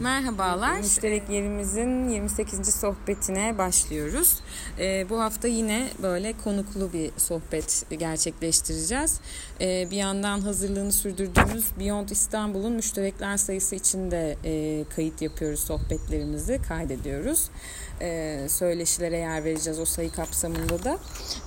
Merhabalar. Müşterek yerimizin 28. sohbetine başlıyoruz. Ee, bu hafta yine böyle konuklu bir sohbet gerçekleştireceğiz. Ee, bir yandan hazırlığını sürdürdüğümüz Beyond İstanbul'un müşterekler sayısı içinde e, kayıt yapıyoruz sohbetlerimizi, kaydediyoruz. Ee, söyleşilere yer vereceğiz o sayı kapsamında da.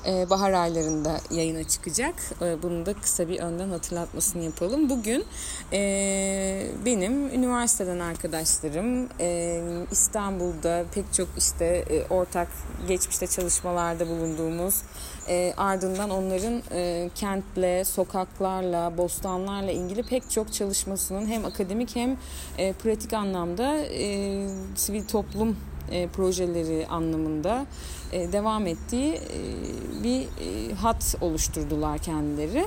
Ee, bahar aylarında yayına çıkacak. Ee, bunu da kısa bir önden hatırlatmasını yapalım. Bugün e, benim üniversiteden arkadaşlarım e, İstanbul'da pek çok işte e, ortak geçmişte çalışmalarda bulunduğumuz e, ardından onların kentle, sokaklarla, bostanlarla ilgili pek çok çalışmasının hem akademik hem pratik anlamda sivil toplum projeleri anlamında devam ettiği bir hat oluşturdular kendileri.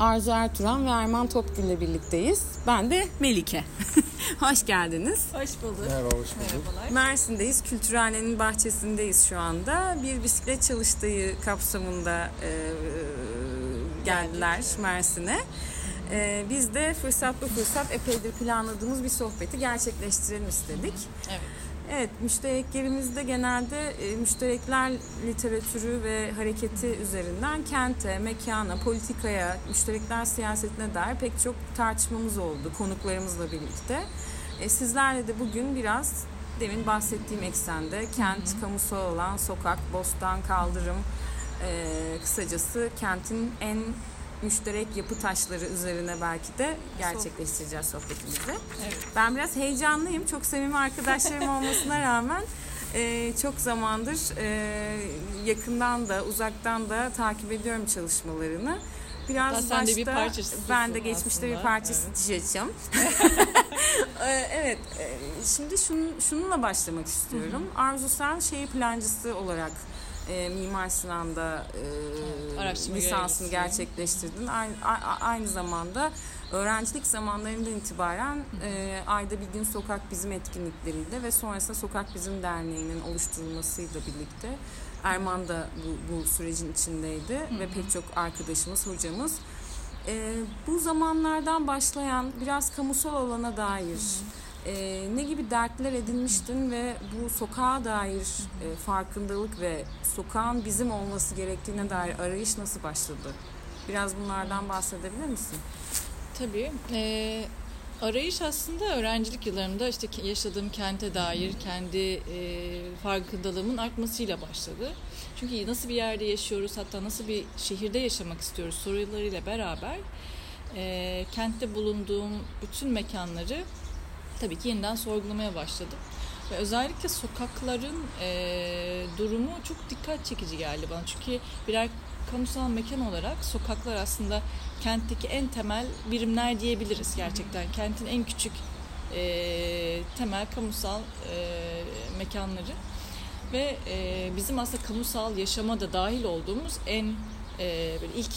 Arzu Ertuğran ve Erman Topgül ile birlikteyiz. Ben de Melike. hoş geldiniz. Hoş bulduk. Merhaba, hoş bulduk. Merhabalar. Mersin'deyiz. Kültürhanenin bahçesindeyiz şu anda. Bir bisiklet çalıştığı kapsamında e, geldiler Mersin'e. E, biz de fırsat bu fırsat epeydir planladığımız bir sohbeti gerçekleştirelim istedik. Evet. Evet, müştereklerimizde genelde e, müşterekler literatürü ve hareketi üzerinden kente, mekana, politikaya, müşterekler siyasetine dair pek çok tartışmamız oldu konuklarımızla birlikte. E, sizlerle de bugün biraz demin bahsettiğim eksende kent, kamusal alan, sokak, bostan, kaldırım, e, kısacası kentin en müşterek yapı taşları üzerine belki de gerçekleştireceğiz sohbetimizi. Evet. Ben biraz heyecanlıyım. Çok sevimli arkadaşlarım olmasına rağmen e, çok zamandır e, yakından da uzaktan da takip ediyorum çalışmalarını. Biraz Hatta sen de bir parçasısın ben de geçmişte aslında. bir parçası Evet. diyeceğim. E, evet. e, Şimdi şun, şununla başlamak istiyorum. Arzu sen şehir plancısı olarak e, Mimar Sinan'da e, araştırma lisansını gerçekleştirdin. Aynı, aynı zamanda öğrencilik zamanlarından itibaren e, ayda bir gün Sokak Bizim etkinlikleriyle ve sonrasında Sokak Bizim Derneği'nin oluşturulmasıyla birlikte Erman da bu, bu sürecin içindeydi ve pek çok arkadaşımız, hocamız. E, bu zamanlardan başlayan biraz kamusal alana dair e, ne gibi dertler edinmiştin ve bu sokağa dair e, farkındalık ve sokağın bizim olması gerektiğine dair arayış nasıl başladı? Biraz bunlardan bahsedebilir misin? Tabii. Ee, arayış aslında öğrencilik yıllarımda işte yaşadığım kente dair kendi e, farkındalığımın artmasıyla başladı. Çünkü nasıl bir yerde yaşıyoruz hatta nasıl bir şehirde yaşamak istiyoruz sorularıyla beraber e, kentte bulunduğum bütün mekanları tabii ki yeniden sorgulamaya başladım. Ve özellikle sokakların e, durumu çok dikkat çekici geldi bana. Çünkü birer kamusal mekan olarak sokaklar aslında kentteki en temel birimler diyebiliriz gerçekten. Kentin en küçük e, temel kamusal e, mekanları ve e, bizim aslında kamusal yaşama da dahil olduğumuz en e, böyle ilk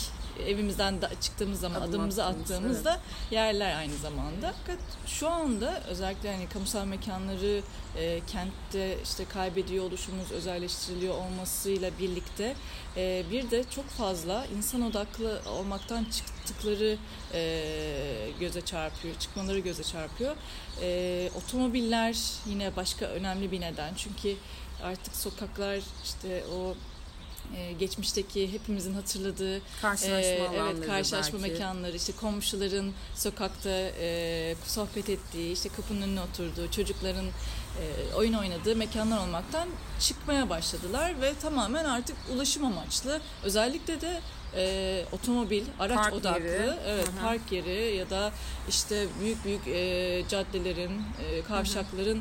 evimizden da çıktığımız zaman Adım adımımızı attığımız, attığımızda yerler aynı zamanda. Fakat şu anda özellikle hani kamusal mekanları e, kentte işte kaybediyor oluşumuz, özelleştiriliyor olmasıyla birlikte e, bir de çok fazla insan odaklı olmaktan çıktıkları e, göze çarpıyor, çıkmaları göze çarpıyor. E, otomobiller yine başka önemli bir neden. Çünkü artık sokaklar işte o e, geçmişteki hepimizin hatırladığı Karşılaşma alanları evet karşılaşma belki. mekanları işte komşuların sokakta e, sohbet ettiği işte kapının önüne oturduğu çocukların e, oyun oynadığı mekanlar olmaktan çıkmaya başladılar ve tamamen artık ulaşım amaçlı özellikle de e, otomobil araç Park odaklı yeri. evet park yeri ya da işte büyük büyük e, caddelerin e, kavşakların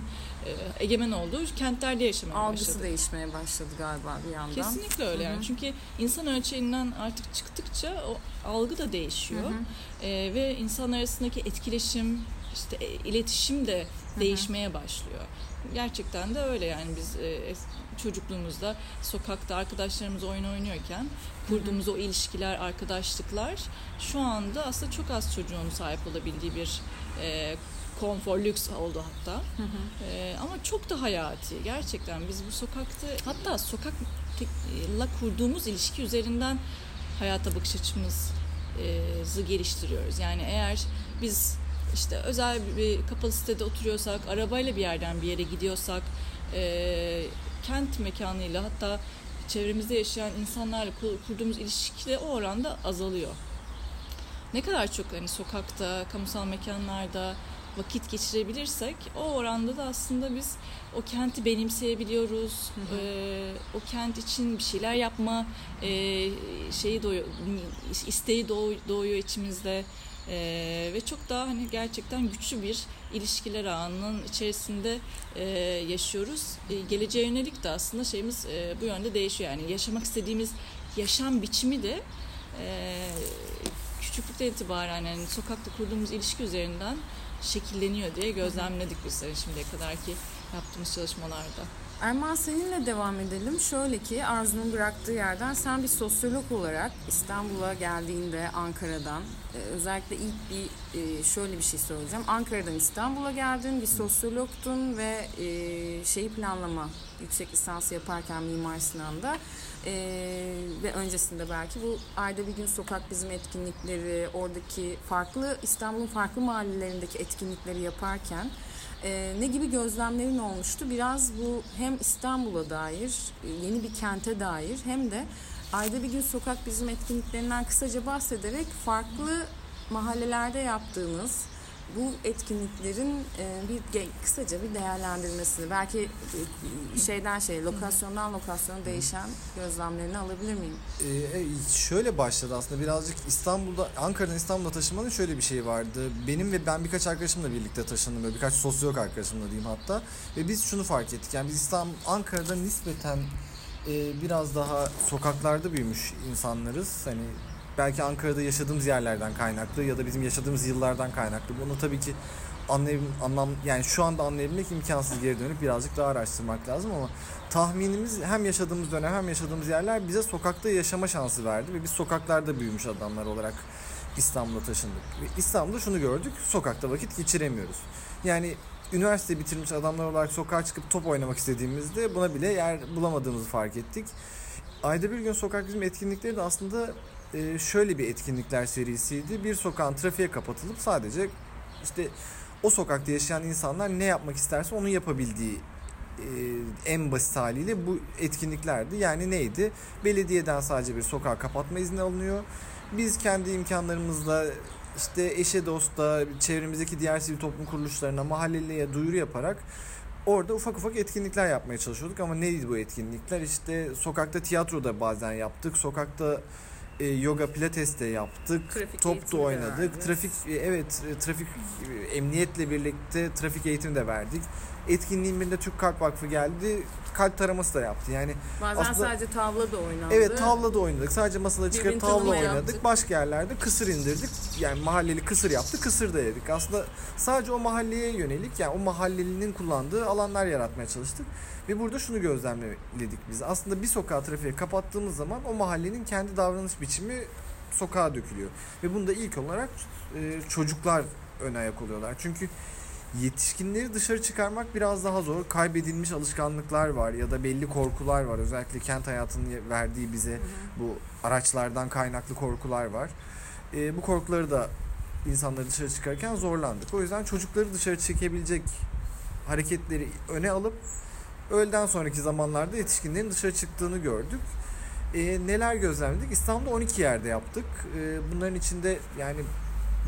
e, egemen olduğu kentlerde yaşamaya Algısı başladı. değişmeye başladı galiba bir yandan. Kesinlikle öyle yani. Çünkü insan ölçeğinden artık çıktıkça o algı da değişiyor. Ee, ve insan arasındaki etkileşim, işte e, iletişim de değişmeye başlıyor. Gerçekten de öyle yani biz e, çocukluğumuzda sokakta arkadaşlarımız oyun oynuyorken kurduğumuz o ilişkiler, arkadaşlıklar şu anda aslında çok az çocuğun sahip olabildiği bir e, konfor, lüks oldu hatta. Ee, ama çok da hayati. Gerçekten biz bu sokakta hatta sokakla kurduğumuz ilişki üzerinden hayata bakış açımızı geliştiriyoruz. Yani eğer biz işte özel bir kapalı sitede oturuyorsak, arabayla bir yerden bir yere gidiyorsak, e, kent mekanıyla hatta çevremizde yaşayan insanlarla kurduğumuz ilişki de o oranda azalıyor. Ne kadar çok hani sokakta, kamusal mekanlarda vakit geçirebilirsek o oranda da aslında biz o kenti benimseyebiliyoruz. Hı hı. E, o kent için bir şeyler yapma e, şeyi doğuyor, isteği doğuyor içimizde. Ee, ve çok daha hani gerçekten güçlü bir ilişkiler ağının içerisinde e, yaşıyoruz. E, geleceğe yönelik de aslında şeyimiz e, bu yönde değişiyor. Yani yaşamak istediğimiz yaşam biçimi de e, küçüklükten itibaren yani sokakta kurduğumuz ilişki üzerinden şekilleniyor diye gözlemledik biz şimdiye kadar ki yaptığımız çalışmalarda. Erman seninle devam edelim. Şöyle ki Arzu'nun bıraktığı yerden sen bir sosyolog olarak İstanbul'a geldiğinde Ankara'dan e, özellikle ilk bir e, şöyle bir şey söyleyeceğim. Ankara'dan İstanbul'a geldin, bir sosyologtun ve e, şeyi planlama yüksek lisansı yaparken Mimar Sinan'da ve öncesinde belki bu ayda bir gün sokak bizim etkinlikleri, oradaki farklı İstanbul'un farklı mahallelerindeki etkinlikleri yaparken e, ne gibi gözlemlerin olmuştu? Biraz bu hem İstanbul'a dair, yeni bir kente dair hem de ayda bir gün sokak bizim etkinliklerinden kısaca bahsederek farklı mahallelerde yaptığınız bu etkinliklerin e, bir kısaca bir değerlendirmesini belki e, şeyden şey lokasyondan lokasyona değişen gözlemlerini alabilir miyim? Ee, şöyle başladı aslında birazcık İstanbul'da Ankara'dan İstanbul'a taşınmanın şöyle bir şey vardı. Benim ve ben birkaç arkadaşımla birlikte taşındım böyle birkaç sosyolog arkadaşımla diyeyim hatta ve biz şunu fark ettik yani biz İstanbul Ankara'da nispeten biraz daha sokaklarda büyümüş insanlarız. Hani belki Ankara'da yaşadığımız yerlerden kaynaklı ya da bizim yaşadığımız yıllardan kaynaklı. Bunu tabii ki anlayım, anlam yani şu anda anlayabilmek imkansız geri dönüp birazcık daha araştırmak lazım ama tahminimiz hem yaşadığımız dönem hem yaşadığımız yerler bize sokakta yaşama şansı verdi ve biz sokaklarda büyümüş adamlar olarak İstanbul'a taşındık. Ve İstanbul'da şunu gördük. Sokakta vakit geçiremiyoruz. Yani üniversite bitirmiş adamlar olarak sokağa çıkıp top oynamak istediğimizde buna bile yer bulamadığımızı fark ettik. Ayda bir gün sokak bizim etkinlikleri de aslında e, şöyle bir etkinlikler serisiydi. Bir sokağın trafiğe kapatılıp sadece işte o sokakta yaşayan insanlar ne yapmak isterse onu yapabildiği e, en basit haliyle bu etkinliklerdi. Yani neydi? Belediyeden sadece bir sokağı kapatma izni alınıyor. Biz kendi imkanlarımızla işte eşe dosta, çevremizdeki diğer sivil toplum kuruluşlarına, mahalleliye duyuru yaparak orada ufak ufak etkinlikler yapmaya çalışıyorduk ama neydi bu etkinlikler? İşte sokakta tiyatroda bazen yaptık. Sokakta e, yoga pilates de yaptık. Trafik top da oynadık. Verdik. Trafik e, evet e, trafik e, emniyetle birlikte trafik eğitimi de verdik. Etkinliğin birinde Türk Kalp Vakfı geldi. Kalp taraması da yaptı. Yani bazen aslında, sadece tavla da oynandı. Evet tavla da oynadık. Sadece masada çıkıp tavla oynadık. Yaptık. Başka yerlerde kısır indirdik. Yani mahalleli kısır yaptı. Kısır da yedik. Aslında sadece o mahalleye yönelik yani o mahallelinin kullandığı alanlar yaratmaya çalıştık. Ve burada şunu gözlemledik biz. Aslında bir sokağı trafiğe kapattığımız zaman o mahallenin kendi davranış biçimi sokağa dökülüyor. Ve bunda ilk olarak e, çocuklar ön ayak oluyorlar. Çünkü yetişkinleri dışarı çıkarmak biraz daha zor. Kaybedilmiş alışkanlıklar var ya da belli korkular var. Özellikle kent hayatının verdiği bize bu araçlardan kaynaklı korkular var. E, bu korkuları da insanları dışarı çıkarken zorlandık. O yüzden çocukları dışarı çekebilecek hareketleri öne alıp öğleden sonraki zamanlarda yetişkinlerin dışarı çıktığını gördük. E, neler gözlemledik? İstanbul'da 12 yerde yaptık. E, bunların içinde yani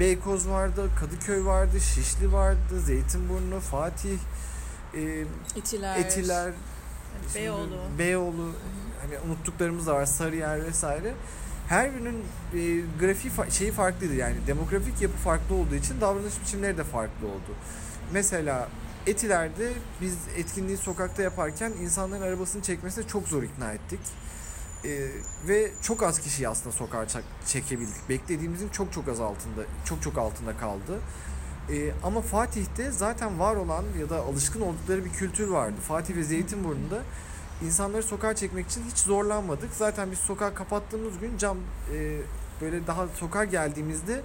Beykoz vardı, Kadıköy vardı, Şişli vardı, Zeytinburnu, Fatih, e, Etiler, Etiler Beyoğlu. Beyoğlu, hani unuttuklarımız da var, Sarıyer vesaire. Her birinin e, grafiği fa- şeyi farklıydı yani demografik yapı farklı olduğu için davranış biçimleri de farklı oldu. Mesela Etiler'de biz etkinliği sokakta yaparken insanların arabasını çekmesine çok zor ikna ettik. Ee, ve çok az kişiyi aslında sokağa çekebildik. Beklediğimizin çok çok az altında, çok çok altında kaldı. Ee, ama Fatih'te zaten var olan ya da alışkın oldukları bir kültür vardı. Fatih ve Zeytinburnu'nda insanları sokağa çekmek için hiç zorlanmadık. Zaten biz sokağı kapattığımız gün cam e, böyle daha sokağa geldiğimizde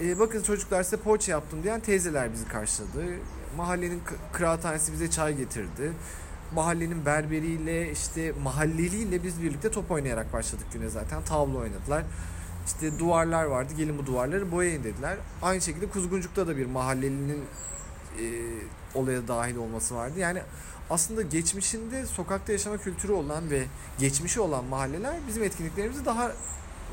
e, bakın çocuklar size poğaça yaptım diyen teyzeler bizi karşıladı. Mahallenin kıraathanesi bize çay getirdi mahallenin berberiyle işte mahalleliyle biz birlikte top oynayarak başladık güne zaten. Tavla oynadılar. İşte duvarlar vardı. Gelin bu duvarları boyayın dediler. Aynı şekilde Kuzguncuk'ta da bir mahallelinin e, olaya dahil olması vardı. Yani aslında geçmişinde sokakta yaşama kültürü olan ve geçmişi olan mahalleler bizim etkinliklerimizi daha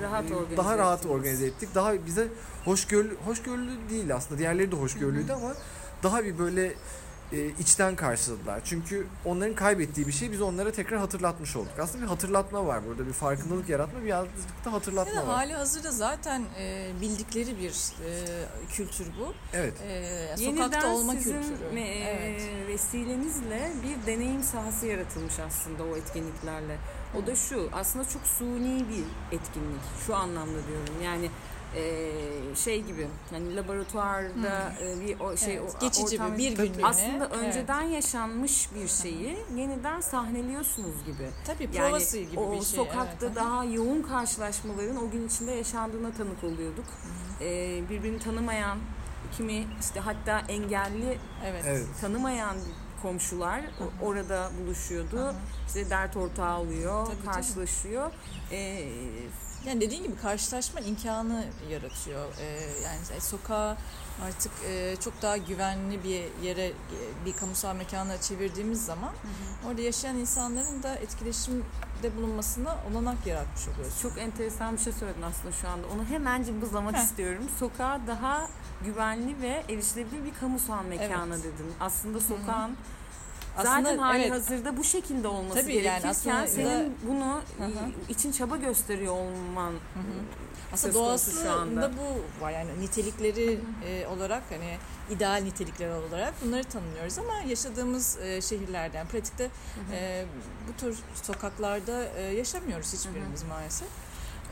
Rahat e, organize daha rahat ettiniz. organize ettik. Daha bize hoşgörülü hoşgörülü değil aslında. Diğerleri de hoşgörülüydü ama daha bir böyle e, içten karşıladılar. Çünkü onların kaybettiği bir şey biz onlara tekrar hatırlatmış olduk. Aslında bir hatırlatma var burada. Bir farkındalık yaratma, bir birazcık da hatırlatma da var. hali hazırda zaten e, bildikleri bir e, kültür bu. Evet. E, Yeniden sokakta olma sizin kültürü. me- evet. vesilenizle bir deneyim sahası yaratılmış aslında o etkinliklerle. O da şu aslında çok suni bir etkinlik şu anlamda diyorum yani e, şey gibi hani laboratuvarda e, bir o şey Evet, o, geçici ortam- bir, Tabii. günlüğüne. aslında Evet. önceden yaşanmış bir şeyi yeniden sahneliyorsunuz gibi. Tabii Yani provası gibi o bir şey. sokakta evet. daha yoğun karşılaşmaların o gün içinde yaşandığına tanık oluyorduk. Ee, birbirini tanımayan, kimi işte hatta engelli Evet. Evet. tanımayan komşular o- orada buluşuyordu. Hı hı. İşte dert ortağı oluyor, Tabii, tabii. karşılaşıyor. Yani dediğin gibi karşılaşma imkanı yaratıyor. Ee, yani sokağa artık e, çok daha güvenli bir yere, e, bir kamusal mekana çevirdiğimiz zaman orada yaşayan insanların da etkileşimde bulunmasına olanak yaratmış oluyoruz. çok enteresan bir şey söyledin aslında şu anda. Onu hemen cımbızlamak Heh. istiyorum. Sokağa daha güvenli ve erişilebilir bir kamusal mekana Evet. dedin. Aslında sokağın Aslında Zaten hali evet. hazırda bu şekilde olması Tabii yani gerekirken aslında senin bunu Hı için çaba gösteriyor olman Aslında şu anda. doğasında bu var. Yani nitelikleri e, olarak hani ideal nitelikler olarak bunları tanımlıyoruz ama yaşadığımız e, şehirlerden pratikte e, bu tür sokaklarda e, yaşamıyoruz hiçbirimiz maalesef.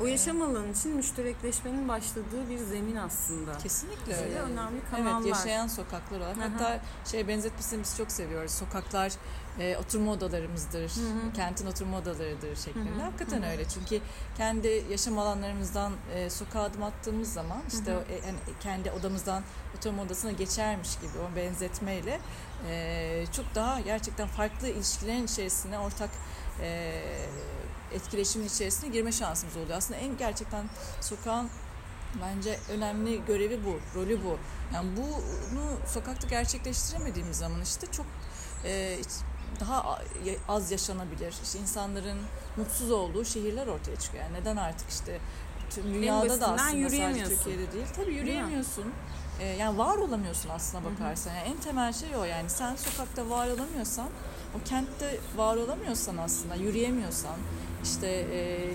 O yaşam alanı için müşterekleşmenin başladığı bir zemin aslında. Kesinlikle öyle. önemli kanallar. Evet yaşayan sokaklar olarak. Hatta şey benzetmesini biz çok seviyoruz. Sokaklar e, oturma odalarımızdır. Hı hı. Kentin oturma odalarıdır şeklinde. Hı hı. Hakikaten Hı hı. öyle. Çünkü kendi yaşam alanlarımızdan e, sokağa adım attığımız zaman işte Hı hı. o, e, kendi odamızdan oturma odasına geçermiş gibi o benzetmeyle e, çok daha gerçekten farklı ilişkilerin içerisine ortak e, etkileşimin içerisine girme şansımız oluyor. Aslında en gerçekten sokağın Bence önemli görevi bu, rolü bu. Yani bunu sokakta gerçekleştiremediğimiz zaman işte çok e, daha az yaşanabilir. İşte insanların mutsuz olduğu şehirler ortaya çıkıyor. Yani neden artık işte tüm dünyada da aslında sadece. Türkiye'de değil. Tabii mi? yürüyemiyorsun. E, yani var olamıyorsun aslına bakarsan. Yani en temel şey o yani. Sen sokakta var olamıyorsan, o kentte var olamıyorsan aslında, yürüyemiyorsan, işte e,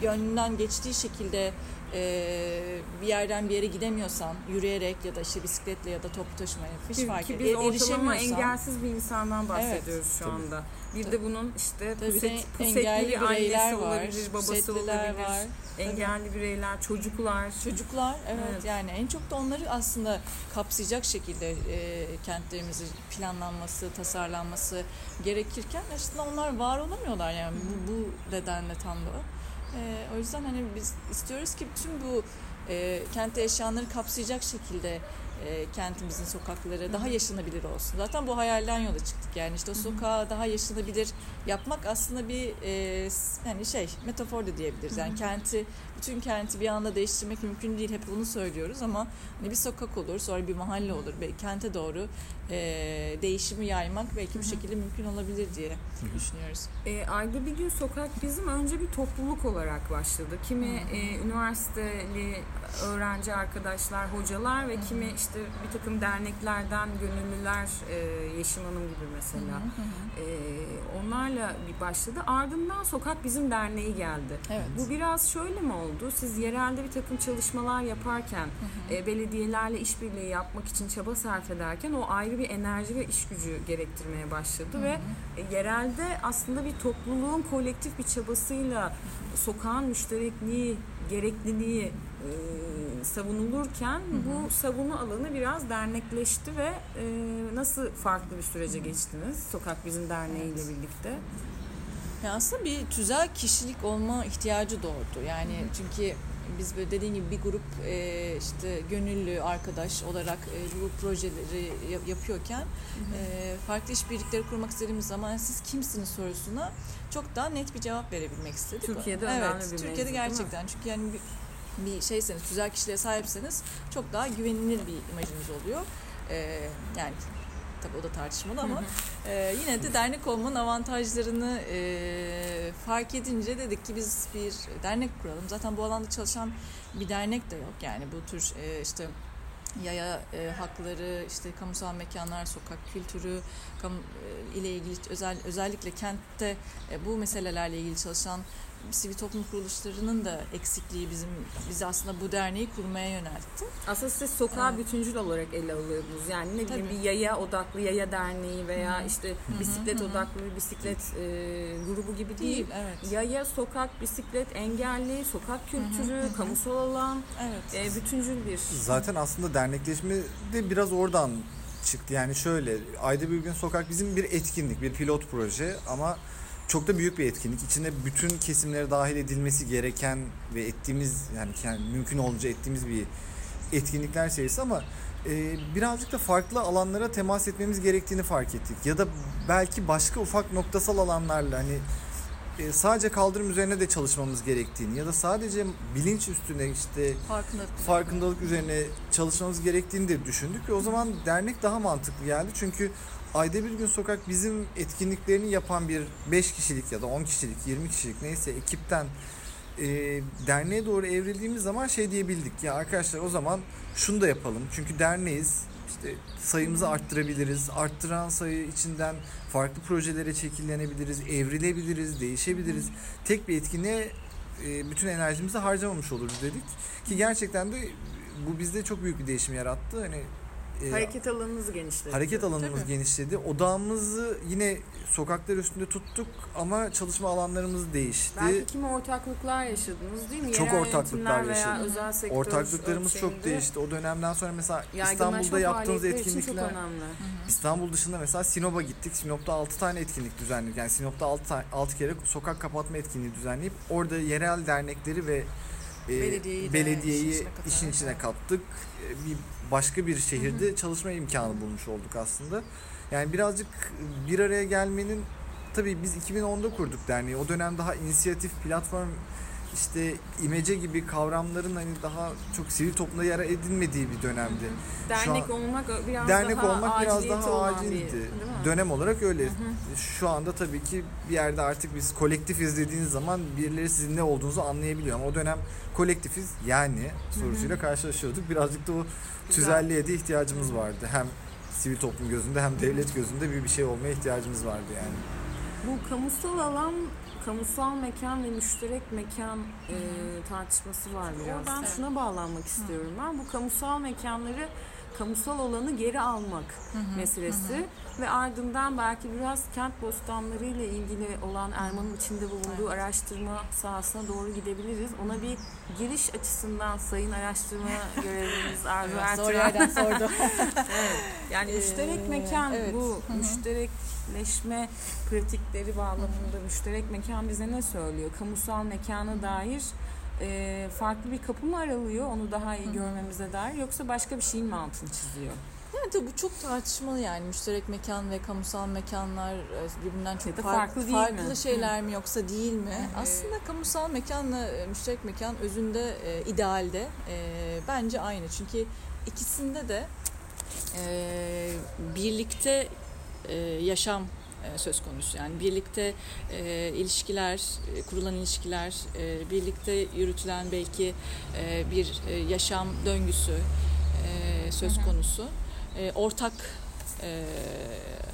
gönlünden geçtiği şekilde e, bir yerden bir yere gidemiyorsan yürüyerek ya da işte bisikletle ya da toplu taşımayla hiç Ki, fark ki et- biz ortalama engelsiz bir insandan bahsediyoruz Evet. şu Tabii. anda. Bir de Tabii. bunun işte Tabii puset, de pusetli engelli bir bireyler annesi var, olabilir, babası olabilir, var. engelli bireyler, çocuklar. Çocuklar evet, Evet. yani en çok da onları aslında kapsayacak şekilde e, kentlerimizi planlanması, tasarlanması gerekirken aslında onlar var olamıyorlar yani bu, bu nedenle tam da. E, o yüzden hani biz istiyoruz ki tüm bu e, kentte yaşayanları kapsayacak şekilde e, kentimizin sokakları daha yaşanabilir olsun. Zaten bu hayalden yola çıktık yani işte o sokağı daha yaşanabilir yapmak aslında bir e, yani şey metafor da diyebiliriz. Yani kenti bütün kenti bir anda değiştirmek mümkün değil. Hep bunu söylüyoruz ama hani bir sokak olur, sonra bir mahalle olur. Belki kente doğru e, değişimi yaymak belki bu şekilde mümkün olabilir diye düşünüyoruz. E, ayda bir gün sokak bizim önce bir topluluk olarak başladı. Kimi e, üniversiteli öğrenci arkadaşlar, hocalar ve kimi işte bir takım derneklerden gönüllüler, e, Yeşim Hanım gibi mesela. E, onlarla bir başladı. Ardından Sokak Bizim Derneği geldi. Evet. Bu biraz şöyle mi oldu? Siz yerelde bir takım çalışmalar yaparken, e, belediyelerle işbirliği yapmak için çaba sarf ederken o ayrı bir enerji ve iş gücü gerektirmeye başladı ve e, yerelde aslında bir topluluğun kolektif bir çabasıyla sokağın müşterekliği, gerekliliği e, savunulurken bu savunma alanı biraz dernekleşti ve e, nasıl farklı bir sürece geçtiniz Sokak Bizim Derneği ile birlikte? Ya aslında bir tüzel kişilik olma ihtiyacı doğdu. Yani çünkü biz böyle dediğim gibi bir grup e, işte gönüllü arkadaş olarak e, bu projeleri yap- yapıyorken e, farklı işbirlikleri kurmak istediğimiz zaman siz kimsiniz sorusuna çok daha net bir cevap verebilmek istedik. Türkiye'de evet, önemli bir Türkiye'de mevzu, gerçekten. Çünkü yani bir- bir şeyseniz, tüzel kişiliğe sahipseniz çok daha güvenilir bir imajınız oluyor. Ee, yani tabii o da tartışmalı ama e, yine de dernek olmanın avantajlarını e, fark edince dedik ki biz bir dernek kuralım. Zaten bu alanda çalışan bir dernek de yok. Yani bu tür e, işte yaya e, hakları, işte kamusal mekanlar, sokak kültürü kam, e, ile ilgili özel özellikle kentte e, bu meselelerle ilgili çalışan sivil toplum kuruluşlarının da eksikliği bizim bizi aslında bu derneği kurmaya yöneltti. Aslında siz sokağı Evet. bütüncül olarak ele alıyorsunuz. Yani ne bileyim bir yaya odaklı yaya derneği veya Hı. işte bisiklet hı hı. odaklı bir bisiklet e, grubu gibi değil. Değil, evet. Yaya, sokak, bisiklet, engelli, sokak kültürü, hı hı. kamusal alan, Evet. e, bütüncül bir. Zaten aslında dernekleşme de biraz oradan çıktı. Yani şöyle Ayda Bir Gün Sokak bizim bir etkinlik, bir pilot proje ama çok da büyük bir etkinlik. İçinde bütün kesimlere dahil edilmesi gereken ve ettiğimiz yani kend- mümkün olunca ettiğimiz bir etkinlikler serisi ama e, birazcık da farklı alanlara temas etmemiz gerektiğini fark ettik. Ya da belki başka ufak noktasal alanlarla hani sadece kaldırım üzerine de çalışmamız gerektiğini ya da sadece bilinç üstüne işte Farkındalık. farkındalık üzerine çalışmamız gerektiğini de düşündük ve o zaman dernek daha mantıklı geldi. Çünkü ayda bir gün sokak bizim etkinliklerini yapan bir 5 kişilik ya da 10 kişilik 20 kişilik neyse ekipten e, derneğe doğru evrildiğimiz zaman şey diyebildik ya arkadaşlar o zaman şunu da yapalım çünkü derneğiz işte sayımızı arttırabiliriz arttıran sayı içinden farklı projelere şekillenebiliriz evrilebiliriz değişebiliriz. Tek bir etkinliğe e, bütün enerjimizi harcamamış oluruz dedik. Ki gerçekten de bu bizde çok büyük bir değişim yarattı. Hani Hareket alanınız genişledi. Hareket alanımız Tabii. genişledi. Odağımızı yine sokaklar üstünde tuttuk ama çalışma alanlarımız değişti. Belki kimi ortaklıklar yaşadınız değil mi? Çok Yerel ortaklıklar yaşadık. özel sektör Ortaklıklarımız çok değişti. O dönemden sonra mesela İstanbul'da yaptığımız faaliyetleri için çok etkinlikler. İstanbul dışında mesela Sinop'a gittik. Sinop'ta 6 tane etkinlik düzenledik. Yani Sinop'ta 6, 6 kere sokak kapatma etkinliği düzenleyip orada yerel dernekleri ve e, Belediyeyi belediyeyi işin içine işin içine kattık. E, Bir başka bir şehirde çalışma imkanı bulmuş olduk aslında. Yani birazcık bir araya gelmenin tabii biz 2010'da kurduk derneği. O dönem daha inisiyatif platform işte imece gibi kavramların hani daha çok sivil toplumda yer edinmediği bir dönemdi. Dernek an- olmak biraz Dernek daha olmak biraz daha bir- acildi. mi? Dönem olarak öyle. Şu anda tabii ki bir yerde artık biz kolektif izlediğiniz zaman birileri sizin ne olduğunuzu anlayabiliyor. Ama o dönem kolektifiz yani sorusuyla karşılaşıyorduk. Birazcık da o tüzelliğe de ihtiyacımız vardı. Hem sivil toplum gözünde hem devlet gözünde bir bir şey olmaya ihtiyacımız vardı yani. Bu kamusal alan, kamusal mekan ve müşterek mekan e, tartışması var biraz. Oradan Evet. şuna bağlanmak istiyorum ben. Bu kamusal mekanları kamusal olanı geri almak meselesi ve ardından belki biraz kent bostanları ile ilgili olan Erman'ın içinde bulunduğu araştırma sahasına doğru gidebiliriz. Ona bir giriş açısından sayın araştırma görevlimiz Arzu Evet, zor Ertuğrul. yerden sordu. Yani Ee, müşterek mekan evet. bu Hı hı. Müşterekleşme pratikleri bağlamında müşterek mekan bize ne söylüyor? Kamusal mekana dair e, farklı bir kapı mı aralıyor onu daha iyi görmemize dair yoksa başka bir şeyin mi altını çiziyor? Yani tabii bu çok tartışmalı yani müşterek mekan ve kamusal mekanlar e, birbirinden çok Ya da fark- farklı değil farklı mi? şeyler mi yoksa değil mi? Aslında kamusal mekanla e, müşterek mekan özünde e, idealde e, bence aynı. Çünkü ikisinde de e, birlikte yaşam e, söz konusu. Yani birlikte e, ilişkiler, e, kurulan ilişkiler, e, birlikte yürütülen belki e, bir e, yaşam döngüsü e, söz konusu. E, ortak e,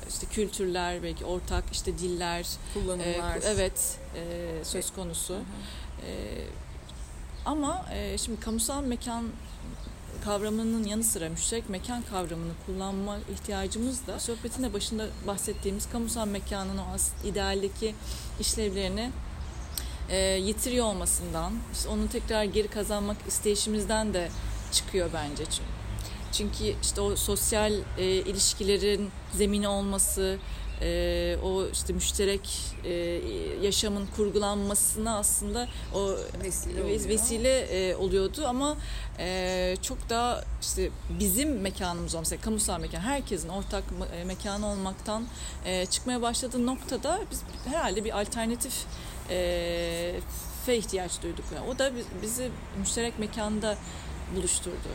işte kültürler, belki ortak işte diller, e, Kullanımlar. evet e, söz konusu. E, ama e, şimdi kamusal mekan kavramının yanı sıra müşterek mekan kavramını kullanma ihtiyacımız da sohbetin de başında bahsettiğimiz kamusal mekanın o idealdeki işlevlerini e, yitiriyor olmasından, işte onu tekrar geri kazanmak isteyişimizden de çıkıyor bence. Çünkü işte o sosyal e, ilişkilerin zemini olması, e, o işte müşterek e, yaşamın kurgulanmasına aslında o Vesile ves- oluyor. vesile e, oluyordu ama e, çok daha işte bizim mekanımız olması, kamusal mekan, herkesin ortak me- e, mekanı olmaktan e, çıkmaya başladığı noktada biz herhalde bir alternatif e, hafife ihtiyaç duyduk. Yani o da bizi müşterek mekanda buluşturdu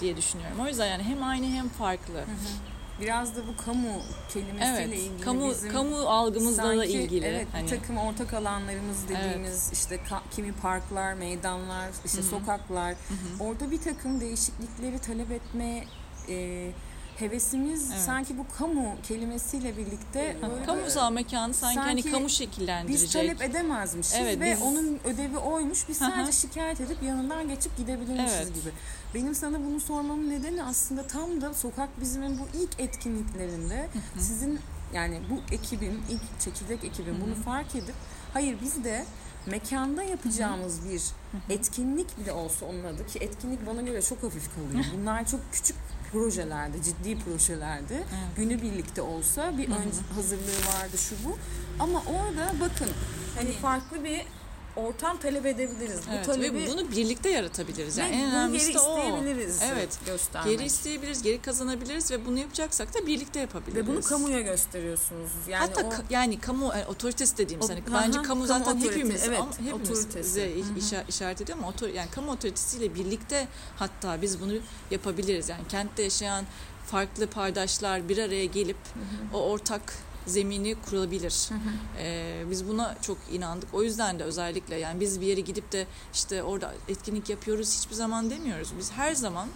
diye düşünüyorum. O yüzden yani hem aynı hem farklı. Hı hı. Biraz da bu kamu kelimesiyle evet, ilgili kamu, bizim kamu algımızla sanki, da ilgili. Evet, hani. bir takım ortak alanlarımız dediğimiz evet. işte ka, kimi parklar, meydanlar, işte Hı-hı. sokaklar. Hı-hı. Orada bir takım değişiklikleri talep etme e, hevesimiz evet. sanki bu kamu kelimesiyle birlikte böyle kamusal mekanı sanki, hani sanki hani kamu şekillendirecek. Biz talep edemezmişiz evet, ve biz... onun ödevi oymuş. Biz sadece şikayet edip yanından geçip gidebilirmişiz evet. gibi. Benim sana bunu sormamın nedeni aslında tam da Sokak Bizim'in bu ilk etkinliklerinde sizin yani bu ekibin, ilk çekirdek ekibin bunu fark edip hayır biz de mekanda yapacağımız bir etkinlik bile olsa onun adı ki etkinlik bana göre çok hafif kalıyor. Bunlar çok küçük projelerde, ciddi projelerde evet. günü birlikte olsa bir ön hazırlığı vardı şu bu. Ama orada bakın hani farklı bir ortam talep edebiliriz. Evet, bu talebi ve bunu birlikte yaratabiliriz. Yani en önemlisi de o. isteyebiliriz. Evet. Göstermek. Geri isteyebiliriz, geri kazanabiliriz ve bunu yapacaksak da birlikte yapabiliriz. Ve bunu kamuya gösteriyorsunuz. Yani Hatta o... ka- yani kamu yani otoritesi dediğimiz hani bence kamu zaten kamu hepimiz evet, ama hepimize işaret ediyor ama otor, yani kamu otoritesiyle birlikte hatta biz bunu yapabiliriz. Yani kentte yaşayan farklı paydaşlar bir araya gelip hı hı. o ortak zemini kurulabilir. Hı hı. Ee, biz buna çok inandık. O yüzden de özellikle yani biz bir yere gidip de işte orada etkinlik yapıyoruz hiçbir zaman demiyoruz. Biz her zaman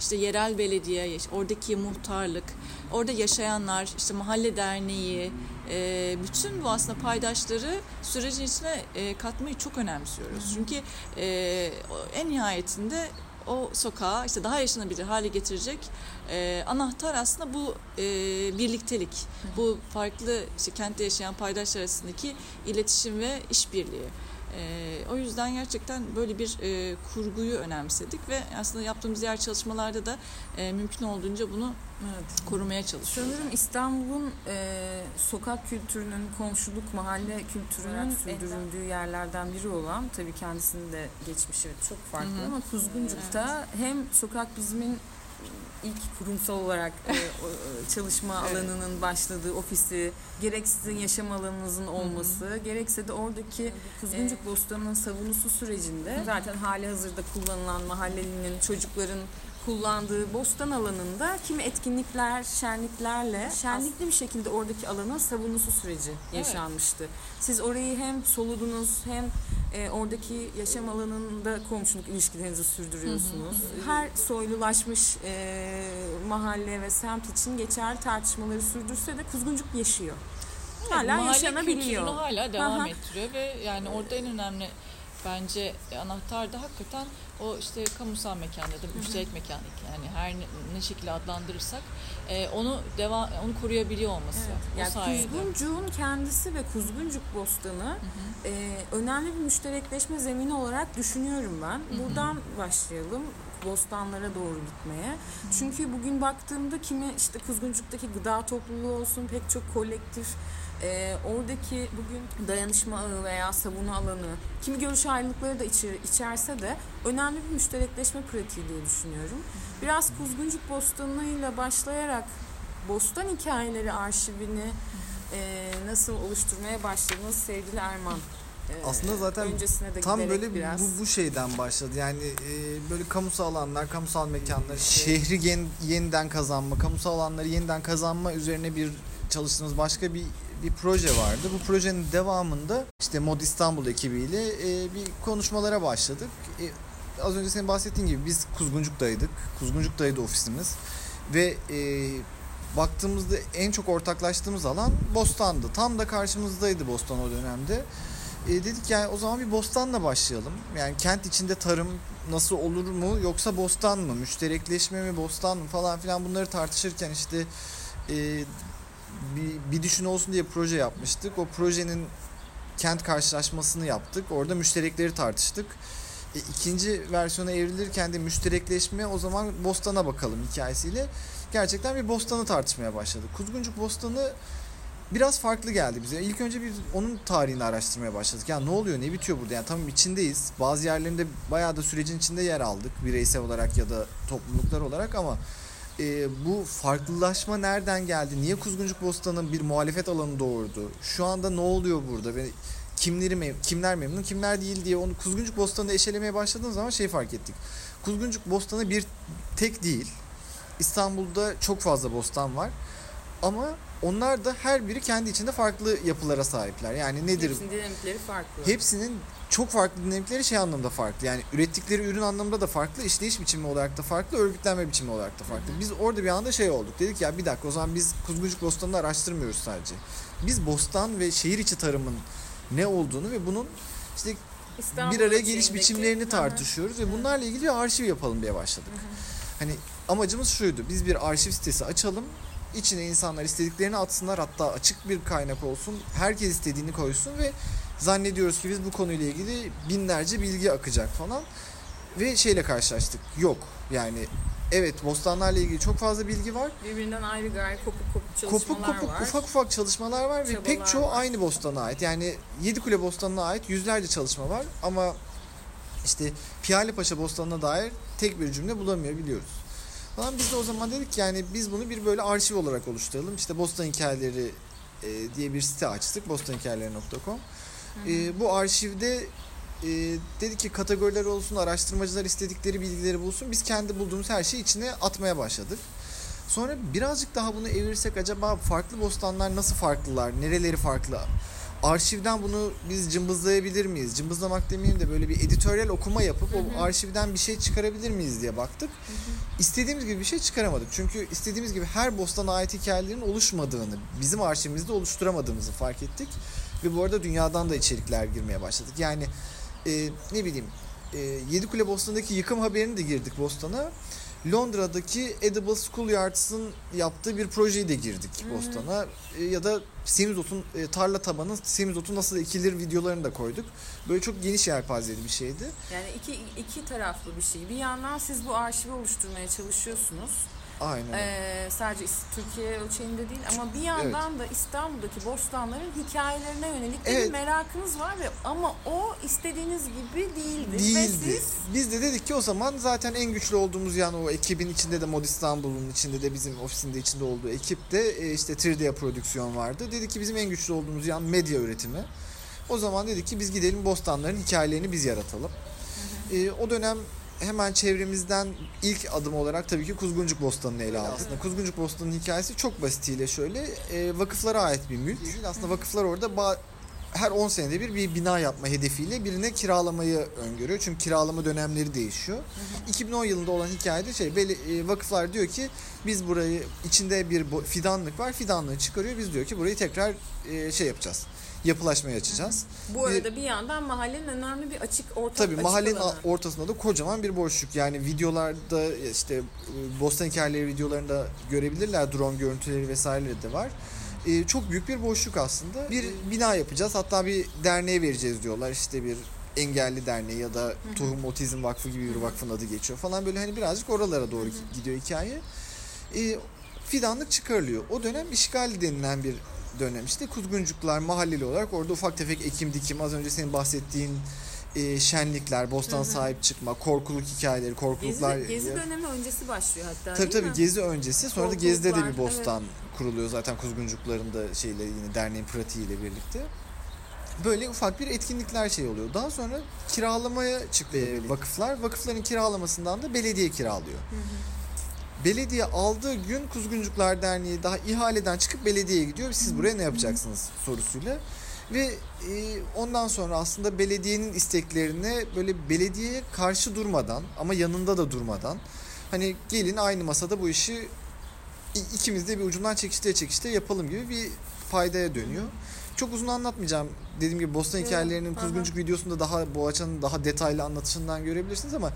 işte yerel belediye, oradaki muhtarlık, orada yaşayanlar, işte mahalle derneği, e, bütün bu aslında paydaşları sürecin içine e, katmayı çok önemsiyoruz. Çünkü e, en nihayetinde o sokağa işte daha yaşanabilir hale getirecek e, anahtar aslında bu e, birliktelik. Bu farklı işte kentte yaşayan paydaşlar arasındaki iletişim ve işbirliği. E, o yüzden gerçekten böyle bir e, kurguyu önemsedik ve aslında yaptığımız diğer çalışmalarda da e, mümkün olduğunca bunu evet. korumaya çalışıyoruz. Sanırım İstanbul'un e, sokak kültürünün, komşuluk, mahalle kültürünün sürdürüldüğü yerlerden biri olan, tabii kendisinin de geçmişi çok farklı Hı-hı. ama Kuzguncuk'ta evet. hem sokak bizmin ilk kurumsal olarak e, e, çalışma evet. alanının başladığı ofisi, gerek sizin yaşam alanınızın olması, Hı-hı. gerekse de oradaki Kuzguncuk evet. Bostanı'nın savunusu sürecinde zaten hali hazırda kullanılan mahallelinin çocukların kullandığı bostan alanında kimi etkinlikler, şenliklerle şenlikli bir şekilde oradaki alanın savunusu süreci yaşanmıştı. Evet. Siz orayı hem soludunuz hem e, oradaki yaşam alanında komşuluk ilişkilerinizi sürdürüyorsunuz. Hı hı. Her soylulaşmış e, mahalle ve semt için geçerli tartışmaları sürdürse de Kuzguncuk yaşıyor. Evet, hala mahalle yaşanabiliyor. hala devam Aha. ettiriyor ve yani orada en önemli bence anahtar da hakikaten o işte kamusal mekanda da müşterek mekan yani her ne, ne şekilde adlandırırsak e, onu devam onu koruyabiliyor olması. Evet. O yani sayede. Kuzguncuğun kendisi ve Kuzguncuk Bostanı hı hı. E, önemli bir müşterekleşme zemini olarak düşünüyorum ben. Buradan hı hı. başlayalım bostanlara doğru gitmeye. Hı. Çünkü bugün baktığımda kimi işte Kuzguncuk'taki gıda topluluğu olsun pek çok kolektif e, oradaki bugün dayanışma ağı veya savunma alanı, kimi görüş ayrılıkları da içer, içerse de önemli bir müşterekleşme pratiği diye düşünüyorum. Biraz Kuzguncuk Bostanı'yla başlayarak Bostan Hikayeleri arşivini e, nasıl oluşturmaya başladınız sevgili Erman? E, Aslında zaten tam böyle biraz. bu bu şeyden başladı. Yani e, böyle kamusal alanlar, kamusal mekanlar, şehri yen, yeniden kazanma, kamusal alanları yeniden kazanma üzerine bir çalıştığımız başka bir bir proje vardı. Bu projenin devamında işte Mod İstanbul ekibiyle e, bir konuşmalara başladık. E, az önce senin bahsettiğin gibi biz Kuzguncuk'taydık. Kuzguncuk'taydı ofisimiz. Ve e, baktığımızda en çok ortaklaştığımız alan Bostan'dı. Tam da karşımızdaydı Bostan o dönemde. E, dedik yani o zaman bir Bostan'la başlayalım. Yani kent içinde tarım nasıl olur mu yoksa Bostan mı? Müşterekleşme mi Bostan mı falan filan bunları tartışırken işte e, bir, bir düşün olsun diye proje yapmıştık. O projenin kent karşılaşmasını yaptık. Orada müşterekleri tartıştık. E, ikinci versiyona evrilirken de müşterekleşme o zaman Bostan'a bakalım hikayesiyle. Gerçekten bir Bostan'ı tartışmaya başladık. Kuzguncuk Bostanı biraz farklı geldi bize. İlk önce bir onun tarihini araştırmaya başladık. Ya ne oluyor, ne bitiyor burada? Yani tamam içindeyiz. Bazı yerlerinde bayağı da sürecin içinde yer aldık. Bireysel olarak ya da topluluklar olarak ama e, bu farklılaşma nereden geldi? Niye Kuzguncuk Bostan'ın bir muhalefet alanı doğurdu? Şu anda ne oluyor burada? Ve kimleri mem- kimler memnun kimler değil diye onu Kuzguncuk Bostanı'nda eşelemeye başladığımız zaman şey fark ettik. Kuzguncuk Bostanı bir tek değil. İstanbul'da çok fazla bostan var. Ama onlar da her biri kendi içinde farklı yapılara sahipler. Yani nedir? Hepsinin dinamikleri farklı. Hepsinin çok farklı dinamikleri şey anlamda farklı. Yani ürettikleri ürün anlamında da farklı, işleyiş biçimi olarak da farklı, örgütlenme biçimi olarak da farklı. Biz orada bir anda şey olduk. Dedik ya bir dakika o zaman biz Kuzguncuk Bostanı'nı araştırmıyoruz sadece. Biz bostan ve şehir içi tarımın ne olduğunu ve bunun işte İstanbul bir araya geliş biçimlerini hı. tartışıyoruz ve bunlarla ilgili bir arşiv yapalım diye başladık. Hani amacımız şuydu. Biz bir arşiv sitesi açalım. İçine insanlar istediklerini atsınlar. Hatta açık bir kaynak olsun. Herkes istediğini koysun ve zannediyoruz ki biz bu konuyla ilgili binlerce bilgi akacak falan. Ve şeyle karşılaştık. Yok. Yani evet bostanlarla ilgili çok fazla bilgi var. Birbirinden ayrı gayrı kopuk kopuk çalışmalar Kopuk kopuk var. ufak ufak çalışmalar var ve Çabalar pek çoğu var. aynı bostana ait. Yani Yedikule Bostanı'na ait yüzlerce çalışma var ama işte Piyale Paşa Bostanı'na dair tek bir cümle bulamıyor biliyoruz. Falan biz de o zaman dedik ki yani biz bunu bir böyle arşiv olarak oluşturalım. İşte Bostan Hikayeleri e, diye bir site açtık. bostanhikayeleri.com. E, bu arşivde e, dedik ki kategoriler olsun, araştırmacılar istedikleri bilgileri bulsun. Biz kendi bulduğumuz her şeyi içine atmaya başladık. Sonra birazcık daha bunu evirsek acaba farklı bostanlar nasıl farklılar, nereleri farklı? Arşivden bunu biz cımbızlayabilir miyiz? Cımbızlamak demeyeyim de böyle bir editoryal okuma yapıp o arşivden bir şey çıkarabilir miyiz diye baktık. İstediğimiz gibi bir şey çıkaramadık. Çünkü istediğimiz gibi her bostana ait hikayelerin oluşmadığını, bizim arşivimizde oluşturamadığımızı fark ettik. Ve bu arada dünyadan da içerikler girmeye başladık. Yani e, ne bileyim e, Yedikule Bostanı'ndaki yıkım haberini de girdik Bostan'a. Londra'daki Edible Schoolyards'ın yaptığı bir projeyi de girdik Bostan'a. E, ya da semizotun e, tarla tabanı semizotu nasıl ekilir videolarını da koyduk. Böyle çok geniş yelpazeli bir şeydi. Yani iki, iki taraflı bir şey. Bir yandan siz bu arşivi oluşturmaya çalışıyorsunuz. Aynen. Ee, sadece Türkiye ölçeğinde değil ama bir yandan da İstanbul'daki bostanların hikayelerine yönelik de bir Evet. merakınız var ve ama o istediğiniz gibi değildi. Ve Değildi. siz Biz de dedik ki o zaman zaten en güçlü olduğumuz yani o ekibin içinde de Mod İstanbul'un içinde de bizim ofisinde içinde olduğu ekipte e, işte 3D prodüksiyon vardı. Dedik ki bizim en güçlü olduğumuz yan medya üretimi. O zaman dedik ki biz gidelim bostanların hikayelerini biz yaratalım. E, o dönem hemen çevremizden ilk adım olarak tabii ki Kuzguncuk Bostanı'nı ele aldık. Aslında Kuzguncuk Bostanı'nın hikayesi çok basitiyle şöyle e, vakıflara ait bir mülk. Aslında vakıflar orada ba- her 10 senede bir bir bina yapma hedefiyle birine kiralamayı öngörüyor. Çünkü kiralama dönemleri değişiyor. 2010 yılında olan hikayede şey beli- e, vakıflar diyor ki biz burayı içinde bir fidanlık var. Fidanlığı çıkarıyor. Biz diyor ki burayı tekrar e, şey yapacağız. Yapılaşmaya açacağız. bu arada bir yandan mahallenin önemli bir açık ortak Tabii açık mahallenin alanı. ortasında da kocaman bir boşluk. Yani videolarda işte e, Bostan hikayeleri videolarında görebilirler. Drone görüntüleri vesaireleri de var. E, çok büyük bir boşluk aslında. Bir bina yapacağız. Hatta bir derneğe vereceğiz diyorlar. İşte bir engelli derneği ya da Tohum Otizm Vakfı gibi bir vakfın adı geçiyor falan böyle hani birazcık oralara doğru gidiyor hikaye. E, fidanlık çıkarılıyor. O dönem işgal denilen bir dönem işte kuzguncuklar mahalleli olarak orada ufak tefek ekim dikim az önce senin bahsettiğin e, şenlikler, bostan sahip çıkma, korkuluk hikayeleri, korkuluklar. Gezi, gezi dönemi öncesi başlıyor hatta Tabii tabii mi? gezi öncesi sonra da gezide de bir bostan kuruluyor zaten kuzguncukların da şeyle yine derneğin pratiğiyle birlikte. Böyle ufak bir etkinlikler şey oluyor. Daha sonra kiralamaya çıkıyor vakıflar. Vakıfların kiralamasından da belediye kiralıyor. Belediye aldığı gün Kuzguncuklar Derneği daha ihaleden çıkıp belediyeye gidiyor. Siz buraya ne yapacaksınız sorusuyla. Ve e, ondan sonra aslında belediyenin isteklerine böyle belediyeye karşı durmadan ama yanında da durmadan hani gelin aynı masada bu işi ikimiz de bir ucundan çekişte çekişte yapalım gibi bir faydaya dönüyor. Çok uzun anlatmayacağım. Dediğim gibi Evet, hikayelerinin. Kuzguncuk videosunda daha Boğaçan'ın daha detaylı anlatışından görebilirsiniz ama